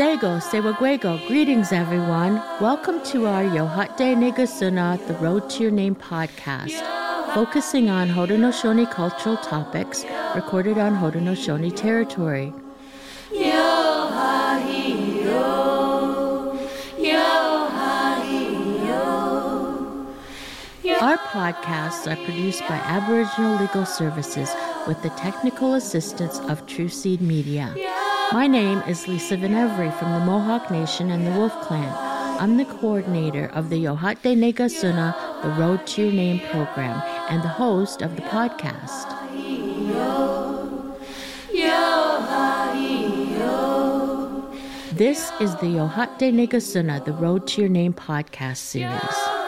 Sego, Sewaguego, greetings everyone. Welcome to our Yohate Negasuna, The Road to Your Name podcast, focusing on Haudenosaunee cultural topics recorded on Haudenosaunee territory. Our podcasts are produced by Aboriginal Legal Services with the technical assistance of True Seed Media. My name is Lisa Venevri from the Mohawk Nation and the Wolf Clan. I'm the coordinator of the Yohate Negasuna, the Road to Your Name program, and the host of the podcast. This is the Yohate Negasuna, the Road to Your Name podcast series.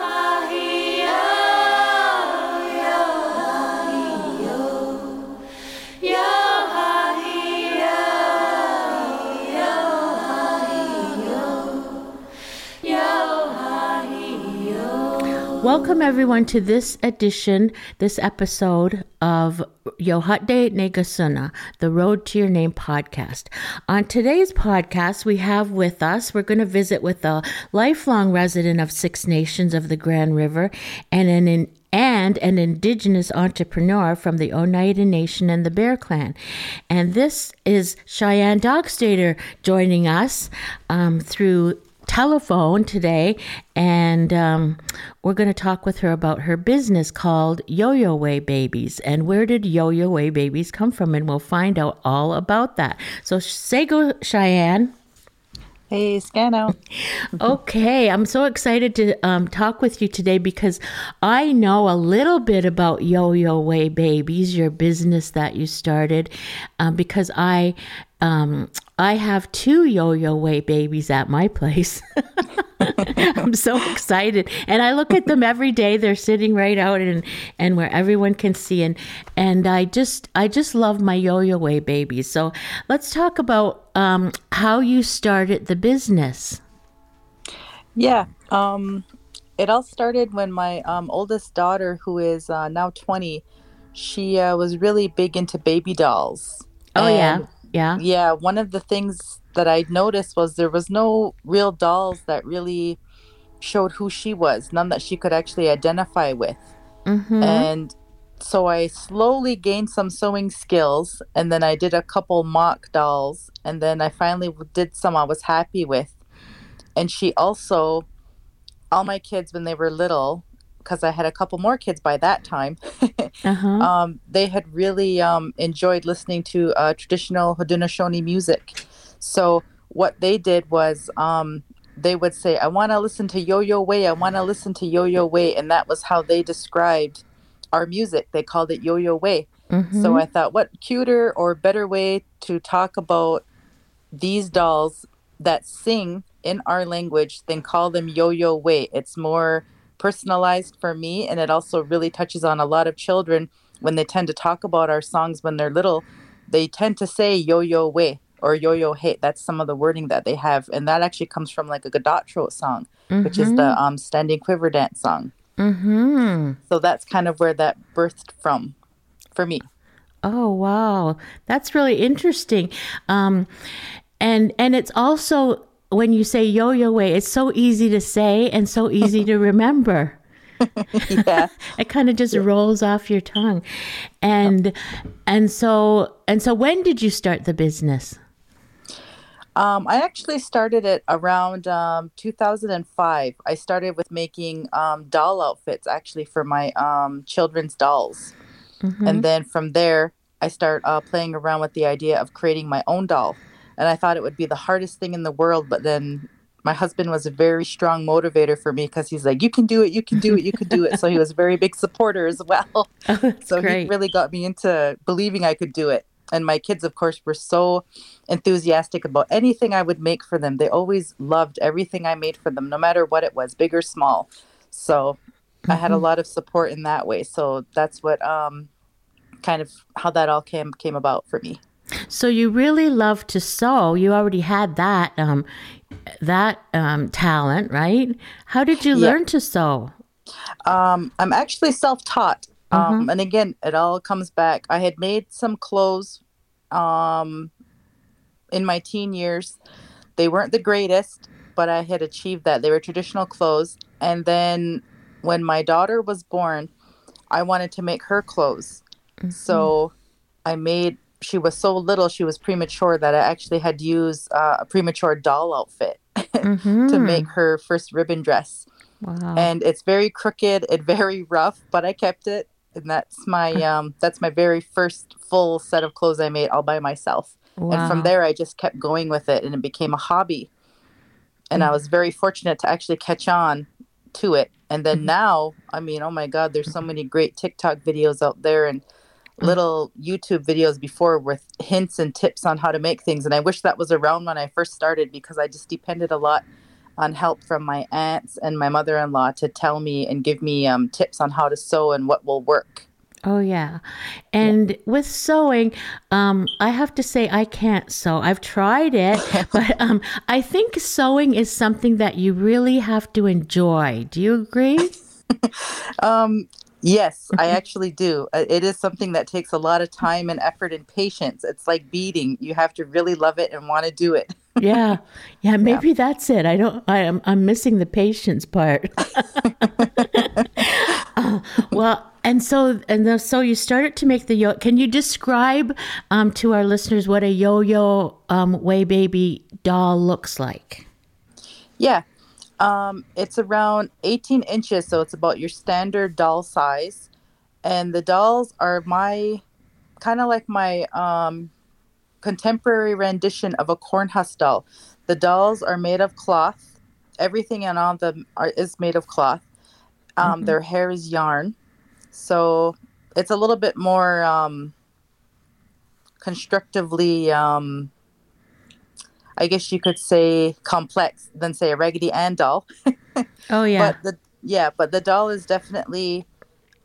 Welcome everyone to this edition, this episode of Yohate Negasuna, the Road to Your Name podcast. On today's podcast, we have with us, we're going to visit with a lifelong resident of Six Nations of the Grand River and an and an indigenous entrepreneur from the Oneida Nation and the Bear Clan. And this is Cheyanne Doxtador joining us um, through telephone today, and um, we're going to talk with her about her business called Yo Yo Weh Babies and where did Yo Yo Weh Babies come from, and we'll find out all about that. So, say go, Cheyanne. Hey, Scano. okay, I'm so excited to um, talk with you today because I know a little bit about Yo Yo Weh Babies, your business that you started, um, because I um, I have two Yo Yo Weh babies at my place. I'm so excited, and I look at them every day. They're sitting right out and and where everyone can see, and and I just I just love my Yo Yo Weh babies. So let's talk about um, how you started the business. Yeah, um, it all started when my um, oldest daughter, who is uh, now 20, she uh, was really big into baby dolls. Oh yeah yeah. Yeah. One of the things that I noticed was there was no real dolls that really showed who she was, none that she could actually identify with. Mm-hmm. And so I slowly gained some sewing skills and then I did a couple mock dolls and then I finally did some I was happy with. And she also, all my kids when they were little, because I had a couple more kids by that time, uh-huh. um, they had really um, enjoyed listening to uh, traditional Haudenosaunee music. So what they did was um, they would say, "I want to listen to Yo Yo Way. I want to listen to Yo Yo Way," and that was how they described our music. They called it Yo Yo Way. Mm-hmm. So I thought, what cuter or better way to talk about these dolls that sing in our language than call them Yo Yo Weh? It's more personalized for me and it also really touches on a lot of children when they tend to talk about our songs when they're little they tend to say yo yo way or yo yo hey that's some of the wording that they have and that actually comes from like a godot song mm-hmm. which is the mm-hmm. um, standing quiver dance song mm-hmm. so that's kind of where that birthed from for me oh wow that's really interesting um, and and it's also when you say yo yo way, it's so easy to say and so easy to remember. yeah. it kind of just yeah. rolls off your tongue. And and so and so when did you start the business? Um, I actually started it around um, 2005. I started with making um, doll outfits actually for my um, children's dolls. Mm-hmm. And then from there, I start uh, playing around with the idea of creating my own doll and I thought it would be the hardest thing in the world. But then my husband was a very strong motivator for me because he's like, "You can do it, you can do it, you can do it." so he was a very big supporter as well. Oh, so great. he really got me into believing I could do it. And my kids, of course, were so enthusiastic about anything I would make for them. They always loved everything I made for them, no matter what it was, big or small. So mm-hmm. I had a mm-hmm. lot of support in that way. So that's what um, kind of how that all came came about for me. So you really love to sew. You already had that um, that um, talent, right? How did you yeah. learn to sew? Um, I'm actually self-taught, um, mm-hmm. and again, it all comes back. I had made some clothes um, in my teen years they weren't the greatest, but I had achieved that. They were traditional clothes. And then when my daughter was born, I wanted to make her clothes. Mm-hmm. So I made, she was so little, she was premature that I actually had to use uh, a premature doll outfit mm-hmm. to make her first ribbon dress. Wow. And it's very crooked and very rough, but I kept it. And that's my um that's my very first full set of clothes I made all by myself. Wow. And from there I just kept going with it and it became a hobby. And I was very fortunate to actually catch on to it. And then mm-hmm. now, I mean, oh my God, there's so many great TikTok videos out there and mm. Little YouTube videos before with hints and tips on how to make things. And I wish that was around when I first started because I just depended a lot on help from my aunts and my mother in law to tell me and give me um, tips on how to sew and what will work. Oh yeah, and yeah. with sewing, um, I have to say I can't sew. I've tried it, but um, I think sewing is something that you really have to enjoy. Do you agree? um, yes, I actually do. It is something that takes a lot of time and effort and patience. It's like beading; you have to really love it and want to do it. yeah, yeah. Maybe yeah. that's it. I don't. I am. I'm missing the patience part. uh, well and so and the, so you started to make the yo. Can you describe um, to our listeners what a yo-yo um, way baby doll looks like? Yeah, um, it's around 18 inches, so it's about your standard doll size. And the dolls are my kind of like my um, contemporary rendition of a corn husk doll. The dolls are made of cloth. Everything and all of them are, is made of cloth. Um, mm-hmm. Their hair is yarn so it's a little bit more um, constructively, um, I guess you could say, complex than say a Raggedy Ann doll. oh yeah. But the yeah, but the doll is definitely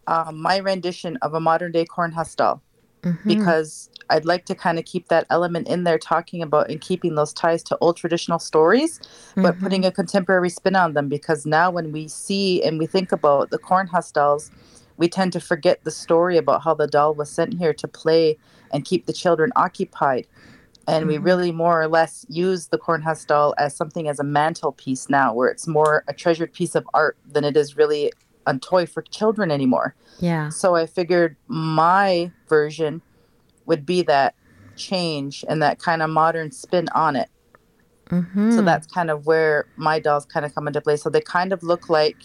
um, my rendition of a modern day corn husk doll mm-hmm. because I'd like to kind of keep that element in there, talking about and keeping those ties to old traditional stories, mm-hmm. but putting a contemporary spin on them. Because now, when we see and we think about the corn husk dolls, we tend to forget the story about how the doll was sent here to play and keep the children occupied. And mm-hmm. we really more or less use the corn husk doll as something as a mantelpiece now, where it's more a treasured piece of art than it is really a toy for children anymore. Yeah. So I figured my version would be that change and that kind of modern spin on it. Mm-hmm. So that's kind of where my dolls kind of come into play. So they kind of look like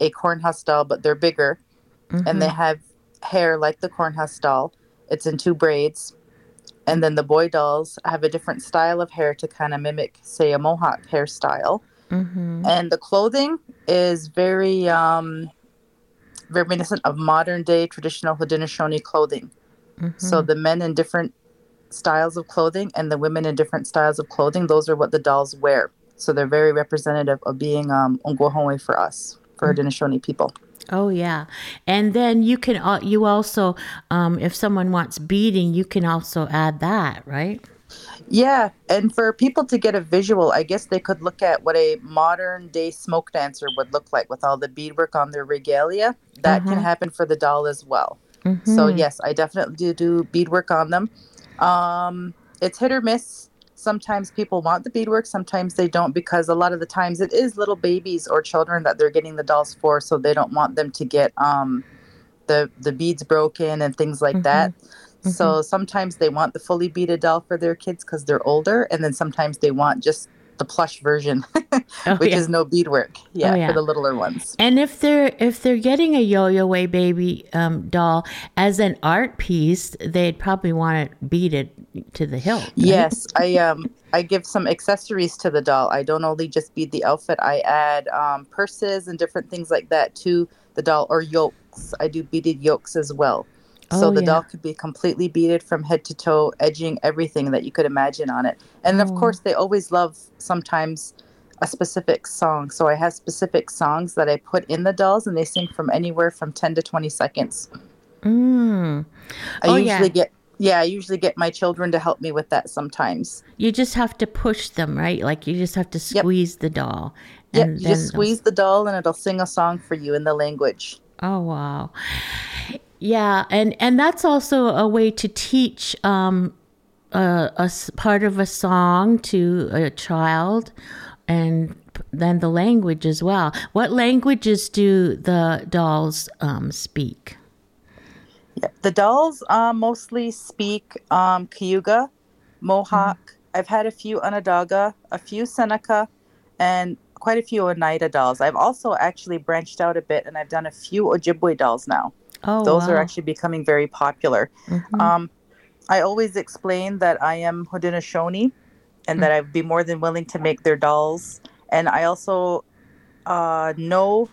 a corn husk doll, but they're bigger mm-hmm. and they mm-hmm. have hair like the corn husk doll. It's in two braids. And then the boy dolls have a different style of hair to kind of mimic, say, a mohawk hairstyle. Mm-hmm. And the clothing is very, um, very reminiscent of modern day traditional Haudenosaunee clothing. Mm-hmm. So the men in different styles of clothing and the women in different styles of clothing, those are what the dolls wear. So they're very representative of being um, Ongwahome for us, for. Haudenosaunee people. Oh yeah, and then you can uh, you also um, if someone wants beading, you can also add that, right? Yeah, and for people to get a visual, I guess they could look at what a modern day smoke dancer would look like with all the beadwork on their regalia. That uh-huh. can happen for the doll as well. Mm-hmm. So yes, I definitely do do beadwork on them. Um, it's hit or miss sometimes people want the beadwork, sometimes they don't, because a lot of the times it is little babies or children that they're getting the dolls for, so they don't want them to get um, the the beads broken and things like mm-hmm. that. Mm-hmm. So sometimes they want the fully beaded doll for their kids because they're older, and then sometimes they want just the plush version, oh, which yeah. is no beadwork. Yeah, oh, yeah, for the littler ones. And if they're if they're getting a Yo-Yo Weh Baby um, doll as an art piece, they'd probably want it beaded to the hilt. Right? Yes, I um I give some accessories to the doll. I don't only just bead the outfit. I add um, purses and different things like that to the doll or yokes. I do beaded yokes as well. So oh, the yeah. doll could be completely beaded from head to toe, edging everything that you could imagine on it. And oh. of course, they always love sometimes a specific song. So I have specific songs that I put in the dolls, and they sing from anywhere from 10 to 20 seconds. Mm. I oh, usually yeah. get yeah, I usually get my children to help me with that sometimes. You just have to push them, right? Like you just have to squeeze yep. the doll. Yeah, you just squeeze the doll and it'll sing a song for you in the language. Oh wow. Yeah, and and that's also a way to teach um, a, a part of a song to a child and then the language as well. What languages do the dolls um, speak? Yeah, the dolls uh, mostly speak um, Cayuga, Mohawk. Mm-hmm. I've had a few Onondaga, a few Seneca, and quite a few Oneida dolls. I've also actually branched out a bit and I've done a few Ojibwe dolls now. Oh, Those wow. are actually becoming very popular. Mm-hmm. Um, I always explain that I am Haudenosaunee and mm-hmm. that I'd be more than willing to make their dolls. And I also uh, know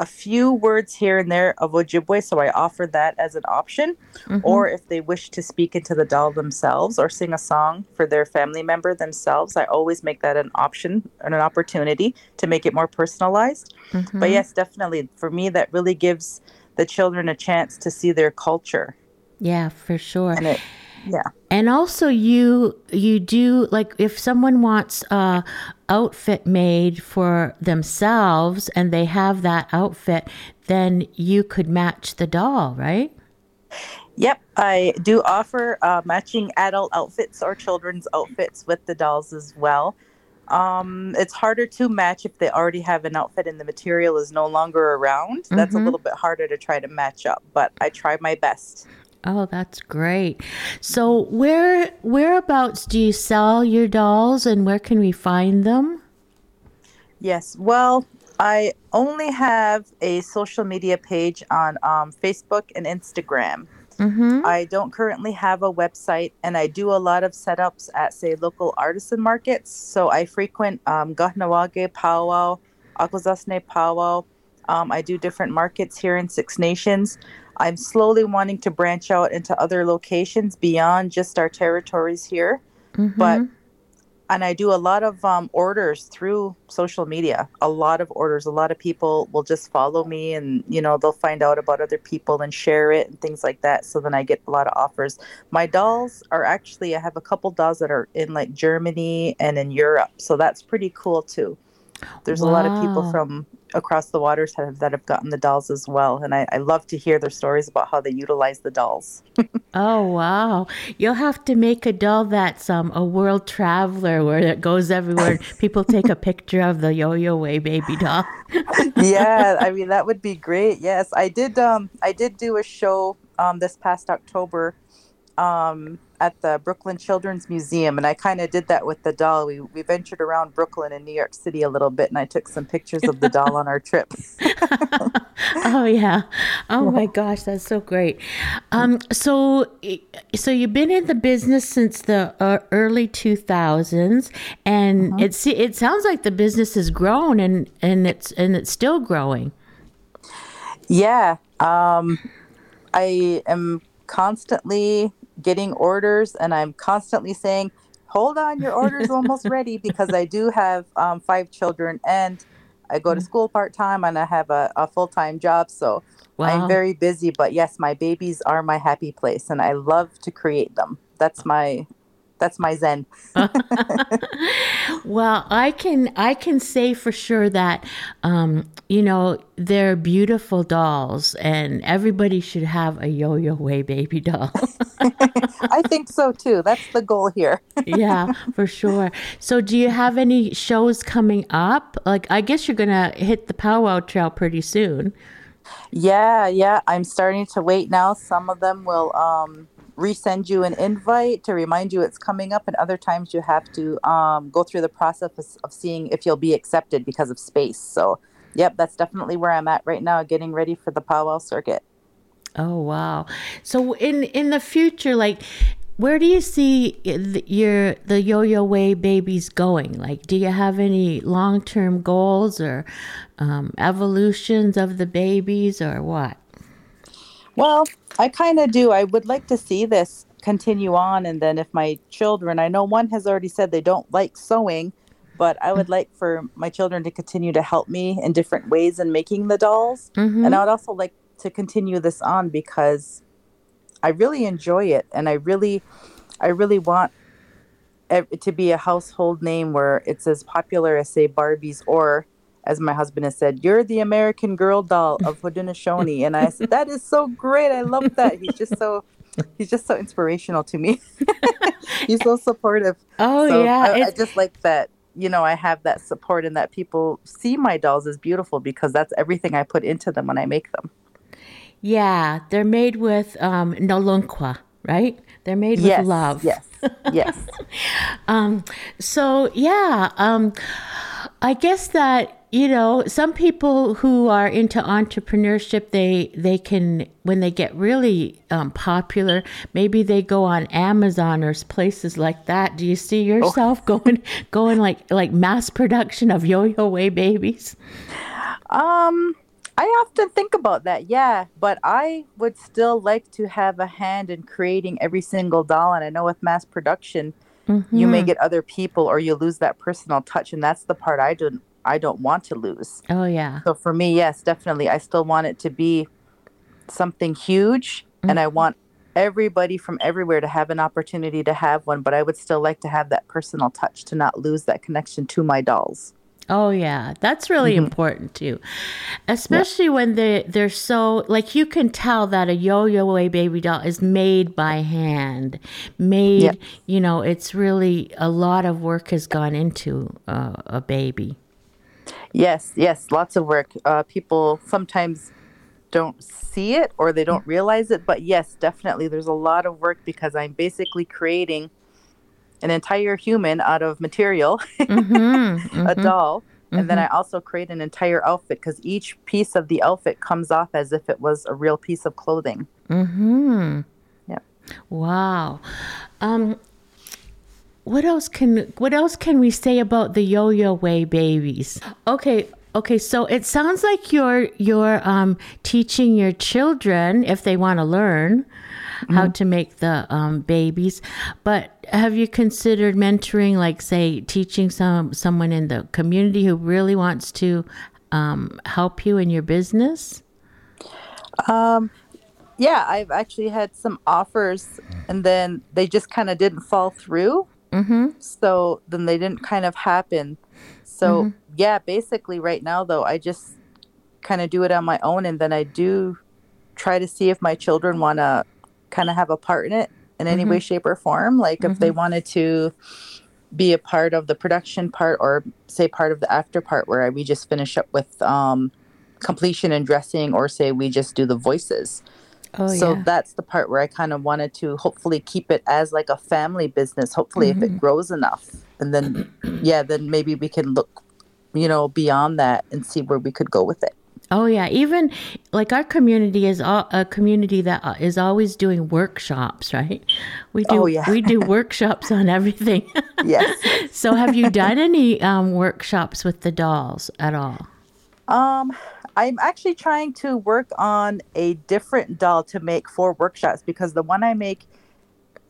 a few words here and there of Ojibwe, so I offer that as an option. Mm-hmm. Or if they wish to speak into the doll themselves or sing a song for their family member themselves, I always make that an option and an opportunity to make it more personalized. Mm-hmm. But yes, definitely, for me, that really gives the children a chance to see their culture. Yeah, for sure. And it, yeah and also you you do like if someone wants a outfit made for themselves and they have that outfit then you could match the doll right yep i do offer uh, matching adult outfits or children's outfits with the dolls as well um, it's harder to match if they already have an outfit and the material is no longer around. That's mm-hmm. a little bit harder to try to match up, but I try my best. Oh, that's great. So, where whereabouts do you sell your dolls and where can we find them? Yes. Well, I only have a social media page on um, Facebook and Instagram. Mm-hmm. I don't currently have a website, and I do a lot of setups at, say, local artisan markets. So I frequent um, Kahnawake Powwow, Akwesasne Powwow. Um, I do different markets here in Six Nations. I'm slowly wanting to branch out into other locations beyond just our territories here. Mm-hmm. But and I do a lot of um, orders through social media. A lot of orders. A lot of people will just follow me, and you know they'll find out about other people and share it and things like that. So then I get a lot of offers. My dolls are actually I have a couple dolls that are in like Germany and in Europe, so that's pretty cool too. There's wow. a lot of people from across the waters have, that have gotten the dolls as well. And I, I love to hear their stories about how they utilize the dolls. oh, wow. You'll have to make a doll that's um, a world traveler where it goes everywhere. People take a picture of the Yo Yo Weh baby doll. yeah, I mean, that would be great. Yes, I did. Um, I did do a show um, this past October. Um, at the Brooklyn Children's Museum, and I kind of did that with the doll. We we ventured around Brooklyn and New York City a little bit, and I took some pictures of the doll on our trip. oh yeah, oh my gosh, that's so great. Um, so so you've been in the business since the uh, early two thousands, and uh-huh. it's it sounds like the business has grown and and it's and it's still growing. Yeah, um, I am constantly getting orders and I'm constantly saying, hold on, your order is almost ready because I do have um, five children and I go to mm. school part time and I have a, a full time job. So wow. I'm very busy. But yes, my babies are my happy place and I love to create them. That's my that's my zen. well, I can I can say for sure that um, you know they're beautiful dolls, and everybody should have a Yo-Yo Weh baby doll. I think so too. That's the goal here. yeah, for sure. So, do you have any shows coming up? Like, I guess you're gonna hit the powwow trail pretty soon. Yeah, yeah. I'm starting to wait now. Some of them will um, resend you an invite to remind you it's coming up and other times you have to um, go through the process of seeing if you'll be accepted because of space. So yep that's definitely where i'm at right now getting ready for the powwow circuit. Oh wow. So in in the future like where do you see your the yo-yo weh babies going? Like do you have any long-term goals or um, evolutions of the babies or what? Well I kind of do. I would like to see this continue on. And then if my children, I know one has already said they don't like sewing, but I would like for my children to continue to help me in different ways in making the dolls. Mm-hmm. And I would also like to continue this on because I really enjoy it. And I really, I really want it to be a household name where it's as popular as, say, Barbie's or as my husband has said, you're the American Girl doll of Haudenosaunee. And I said, that is so great. I love that. He's just so he's just so inspirational to me. he's so supportive. Oh So yeah, I, I just like that. You know, I have that support and that people see my dolls as beautiful because that's everything I put into them when I make them. yeah. They're made with um, right? They're made yes, with love. yes, yes. Um, so yeah, um, I guess that you know some people who are into entrepreneurship, they they can when they get really um, popular, maybe they go on Amazon or places like that. Do you see yourself going going like like mass production of yo-yo weh babies? Um, I often think about that, yeah, but I would still like to have a hand in creating every single doll. And I know with mass production, you may mm-hmm. get other people or you lose that personal touch, and that's the part I don't I don't want to lose. Oh yeah, So for me, yes, definitely, I still want it to be something huge, and mm-hmm. I want everybody from everywhere to have an opportunity to have one. But I would still like to have that personal touch to not lose that connection to my dolls. Oh yeah, that's really important too, especially when they they're so like you can tell that a yo-yo weh baby doll is made by hand, made. Yep. You know, it's really a lot of work has gone into uh, a baby. Yes, yes, lots of work. Uh, people sometimes don't see it or they don't realize it, but yes, definitely, there's a lot of work because I'm basically creating an entire human out of material, a doll, and then I also create an entire outfit because each piece of the outfit comes off as if it was a real piece of clothing. Hmm. Yeah. Wow. Um, what else can what else can we say about the yo-yo weh babies? Okay, okay. So it sounds like you're you're um, teaching your children if they want to learn how to make the um, babies. But have you considered mentoring, like say, teaching some someone in the community who really wants to um, help you in your business? Um, yeah, I've actually had some offers and then they just kind of didn't fall through. Mm-hmm. So then they didn't kind of happen. So yeah, basically right now though, I just kind of do it on my own and then I do try to see if my children want to kind of have a part in it in any way shape or form like if they wanted to be a part of the production part or say part of the after part where I, we just finish up with um completion and dressing or say we just do the voices Oh so yeah. that's the part where I kind of wanted to hopefully keep it as like a family business. Hopefully, if Mm-hmm. it grows enough, and then yeah, then maybe we can look, you know, beyond that and see where we could go with it. Oh yeah, even like our community is all, a community that uh, always doing workshops, right? We do Oh, yeah. we do workshops on everything. Yes. so have you done any um, workshops with the dolls at all? um, I'm actually trying to work on a different doll to make for workshops because the one I make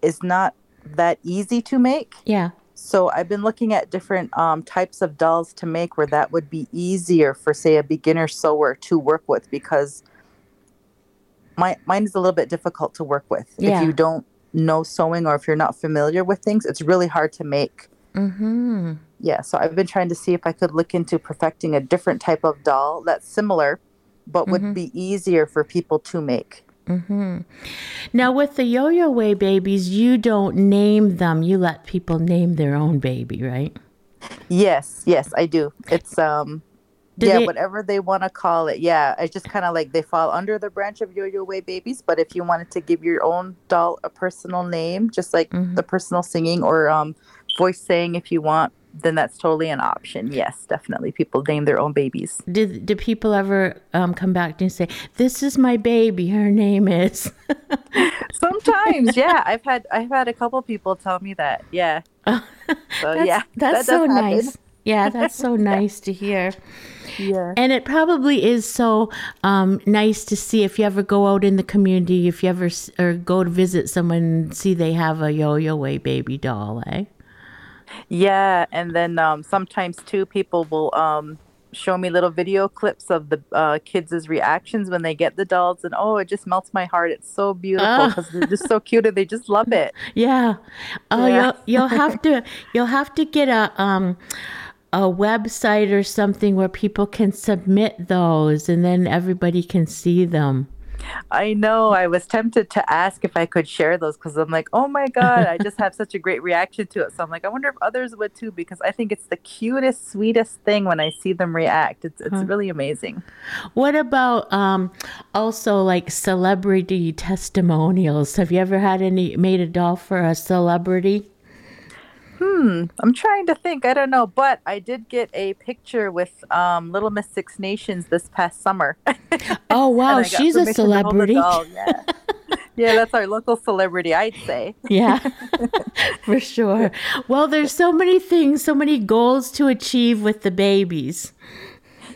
is not that easy to make. Yeah. So I've been looking at different um, types of dolls to make where that would be easier for, say, a beginner sewer to work with because my mine is a little bit difficult to work with. Yeah. If you don't know sewing or if you're not familiar with things, it's really hard to make. Mm-hmm. Yeah, so I've been trying to see if I could look into perfecting a different type of doll that's similar, but would be easier for people to make. Now with the yo-yo weh babies, you don't name them; you let people name their own baby, right? Yes, yes, I do. It's um Do yeah, they- whatever they want to call it. Yeah, it's just kind of like they fall under the branch of Yo-Yo Weh Babies. But if you wanted to give your own doll a personal name, just like Mm-hmm. the personal singing or um, voice saying, if you want, then that's totally an option. Yes, definitely. People name their own babies. Did do people ever um, come back to you and say, "This is my baby. Her name is"? Sometimes, yeah, I've had I've had a couple people tell me that. Yeah. So That's, yeah, that's that so nice. Yeah, that's so nice to hear. Yeah. And it probably is so um, nice to see if you ever go out in the community, if you ever s- or go to visit someone and see they have a yo-yo weh baby doll, eh? Yeah, and then um, sometimes too, people will um, show me little video clips of the uh, kids' reactions when they get the dolls, and oh, it just melts my heart. It's so beautiful Ah. because they're just so cute and they just love it. Yeah. Oh, Yeah. you'll you'll have to you'll have to get a um a website or something where people can submit those and then everybody can see them. I know. I was tempted to ask if I could share those because I'm like, oh my God, I just have such a great reaction to it. So I'm like, I wonder if others would too, because I think it's the cutest, sweetest thing when I see them react. It's, it's huh. really amazing. What about um, also like celebrity testimonials? Have you ever had any, made a doll for a celebrity? Hmm, I'm trying to think. I don't know, but I did get a picture with um, Little Miss Six Nations this past summer. oh wow, she's a celebrity. Yeah. yeah, that's our local celebrity, I'd say. yeah, for sure. Well, there's so many things, so many goals to achieve with the babies.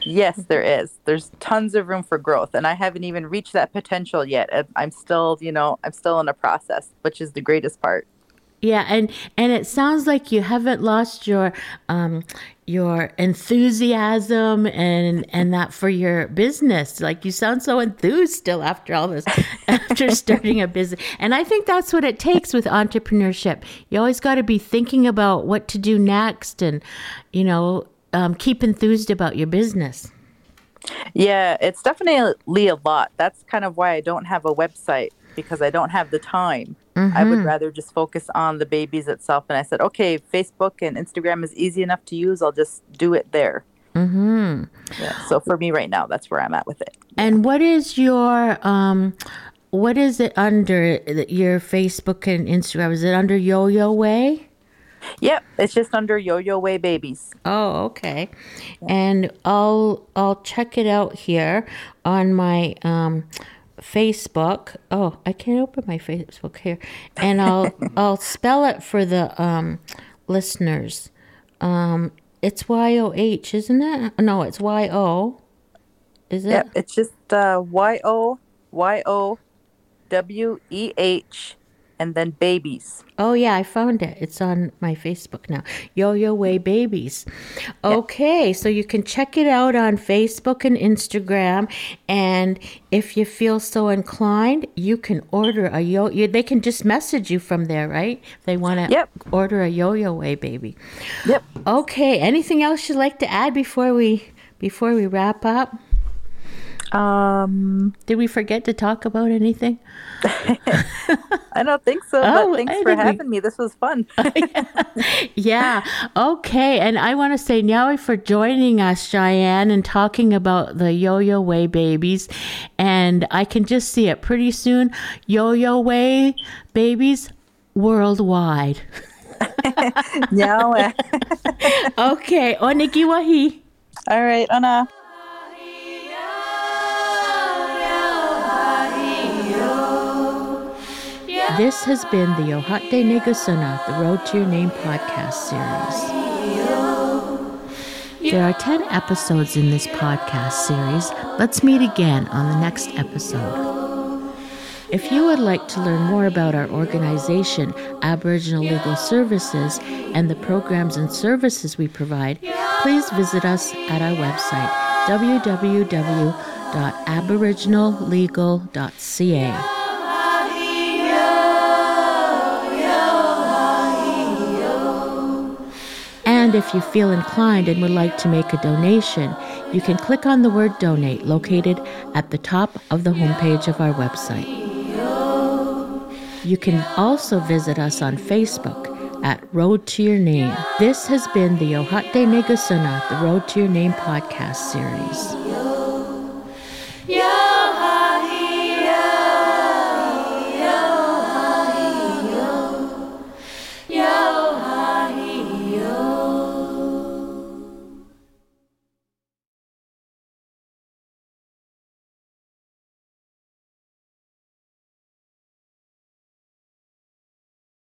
Yes, there is. There's tons of room for growth, and I haven't even reached that potential yet. I'm still, you know, I'm still in a process, which is the greatest part. Yeah, and and it sounds like you haven't lost your um your enthusiasm and and that for your business. Like you sound so enthused still after all this after starting a business. And I think that's what it takes with entrepreneurship. You always got to be thinking about what to do next and you know, um, keep enthused about your business. Yeah, it's definitely a lot. That's kind of why I don't have a website because I don't have the time. Mm-hmm. I would mm-hmm. rather just focus on the babies itself. And I said, okay, Facebook and Instagram is easy enough to use. I'll just do it there. Mm-hmm. Yeah, so for me right now, that's where I'm at with it. And what is your um, what is it under your Facebook and Instagram? Is it under Yo Yo Weh? Yep, it's just under Yo Yo Weh Babies. Oh, okay. And I'll I'll check it out here on my um, Facebook. Oh, I can't open my Facebook here, and I'll I'll spell it for the um, listeners. Um, it's Y O H, isn't it? No, it's Y O. Is it? Yep, it's just uh, Y O Y O W E H and then babies. Oh yeah, I found it. It's on my Facebook now. Yo Yo Weh Babies. Okay, so you can check it out on Facebook and Instagram, and if you feel so inclined, you can order a yo. They can just message you from there, right? If they want to yep. order a Yo Yo Weh baby. Yep. Okay. Anything else you'd like to add before we before we wrap up? Um, did we forget to talk about anything? I don't think so. Oh, but thanks for having we... me. This was fun. yeah. Okay. And I want to say now for joining us, Cheyanne, and talking about the Yo Yo Weh babies. And I can just see it pretty soon. Yo Yo Weh babies worldwide. no. okay. Onikiwahi. All right. Ona. This has been the Ohate Negusuna, the Road to Your Name podcast series. There are 10 episodes in this podcast series. Let's meet again on the next episode. If you would like to learn more about our organization, Aboriginal Legal Services, and the programs and services we provide, please visit us at our website, www.aboriginallegal.ca. If you feel inclined and would like to make a donation, you can click on the word donate located at the top of the homepage of our website. You can also visit us on Facebook at Road to Your Name. This has been the Ohate Negasuna, the Road to Your Name podcast series.